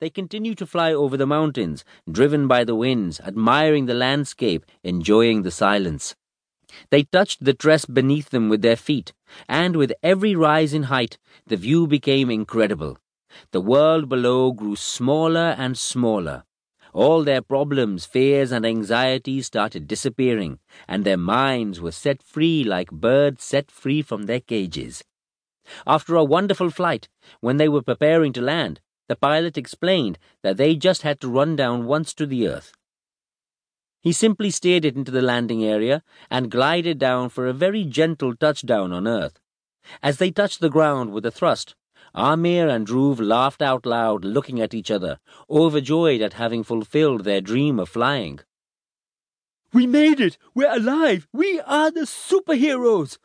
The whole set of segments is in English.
they continued to fly over the mountains, driven by the winds, admiring the landscape, enjoying the silence. They touched the tress beneath them with their feet, and with every rise in height, the view became incredible. The world below grew smaller and smaller. All their problems, fears, and anxieties started disappearing, and their minds were set free like birds set free from their cages. After a wonderful flight, when they were preparing to land, the pilot explained that they just had to run down once to the earth. He simply steered it into the landing area and glided down for a very gentle touchdown on earth. As they touched the ground with a thrust, Aamir and Dhruv laughed out loud, looking at each other, overjoyed at having fulfilled their dream of flying. We made it! We're alive! We are the superheroes!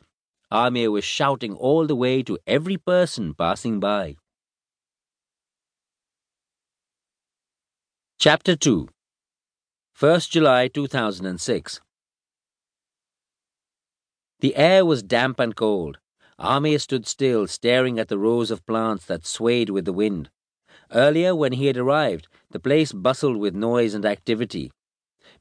Aamir was shouting all the way to every person passing by. Chapter 2 1st July 2006 The air was damp and cold. Aamir stood still, staring at the rows of plants that swayed with the wind. Earlier, when he had arrived, the place bustled with noise and activity.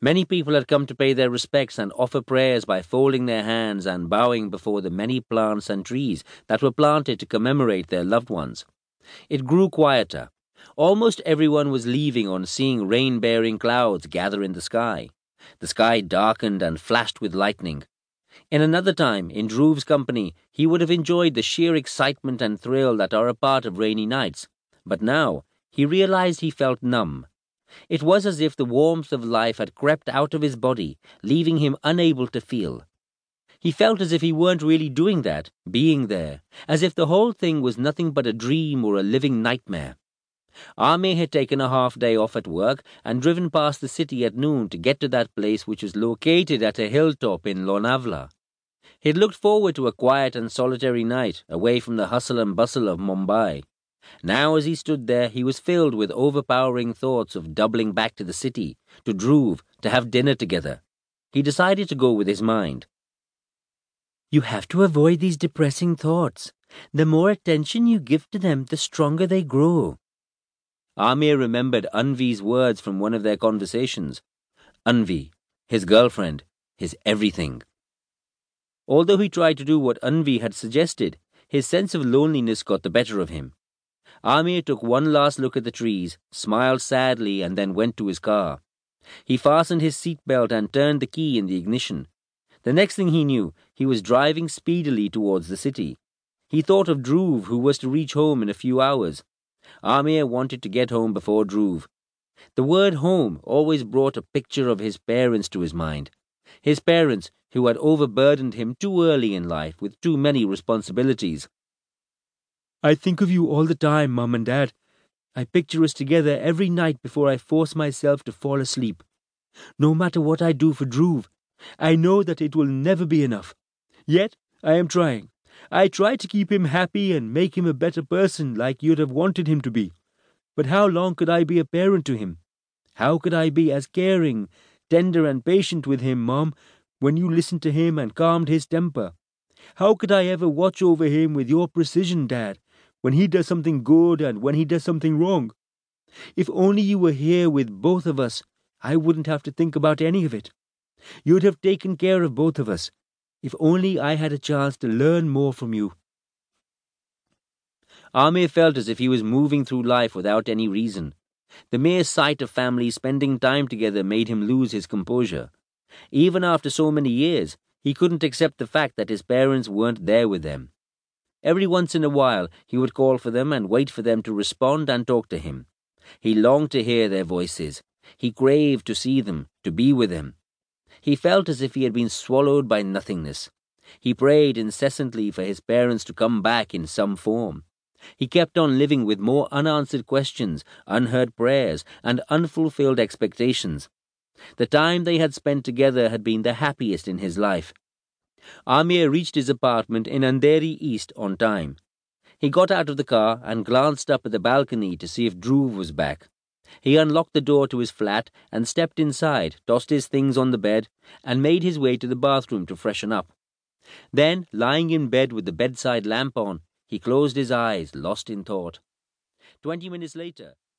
Many people had come to pay their respects and offer prayers by folding their hands and bowing before the many plants and trees that were planted to commemorate their loved ones. It grew quieter. Almost everyone was leaving on seeing rain bearing clouds gather in the sky. The sky darkened and flashed with lightning. In another time, in Dhruv's company, he would have enjoyed the sheer excitement and thrill that are a part of rainy nights. But now, he realized he felt numb. It was as if the warmth of life had crept out of his body, leaving him unable to feel. He felt as if he weren't really doing that, being there, as if the whole thing was nothing but a dream or a living nightmare. Aamir had taken a half day off at work and driven past the city at noon to get to that place which was located at a hilltop in Lonavla. He had looked forward to a quiet and solitary night, away from the hustle and bustle of Mumbai. Now, as he stood there, he was filled with overpowering thoughts of doubling back to the city, to Dhruv, to have dinner together. He decided to go with his mind. You have to avoid these depressing thoughts. The more attention you give to them, the stronger they grow. Aamir remembered Anvi's words from one of their conversations. Anvi, his girlfriend, his everything. Although he tried to do what Anvi had suggested, his sense of loneliness got the better of him. Aamir took one last look at the trees, smiled sadly, and then went to his car. He fastened his seat belt and turned the key in the ignition. The next thing he knew, he was driving speedily towards the city. He thought of Dhruv, who was to reach home in a few hours. Aamir wanted to get home before Dhruv. The word home always brought a picture of his parents to his mind. His parents, who had overburdened him too early in life with too many responsibilities. I think of you all the time, Mum and Dad. I picture us together every night before I force myself to fall asleep. No matter what I do for Dhruv, I know that it will never be enough. Yet I am trying. I try to keep him happy and make him a better person like you'd have wanted him to be. But how long could I be a parent to him? How could I be as caring, tender, and patient with him, Mom, when you listened to him and calmed his temper? How could I ever watch over him with your precision, Dad, when he does something good and when he does something wrong. If only you were here with both of us, I wouldn't have to think about any of it. You'd have taken care of both of us. If only I had a chance to learn more from you. Aamir felt as if he was moving through life without any reason. The mere sight of families spending time together made him lose his composure. Even after so many years, he couldn't accept the fact that his parents weren't there with them. Every once in a while he would call for them and wait for them to respond and talk to him. He longed to hear their voices. He craved to see them, to be with them. He felt as if he had been swallowed by nothingness. He prayed incessantly for his parents to come back in some form. He kept on living with more unanswered questions, unheard prayers, and unfulfilled expectations. The time they had spent together had been the happiest in his life. Aamir reached his apartment in Andheri East on time. He got out of the car and glanced up at the balcony to see if Dhruv was back. He unlocked the door to his flat and stepped inside, tossed his things on the bed, and made his way to the bathroom to freshen up. Then, lying in bed with the bedside lamp on, he closed his eyes, lost in thought. Twenty minutes later,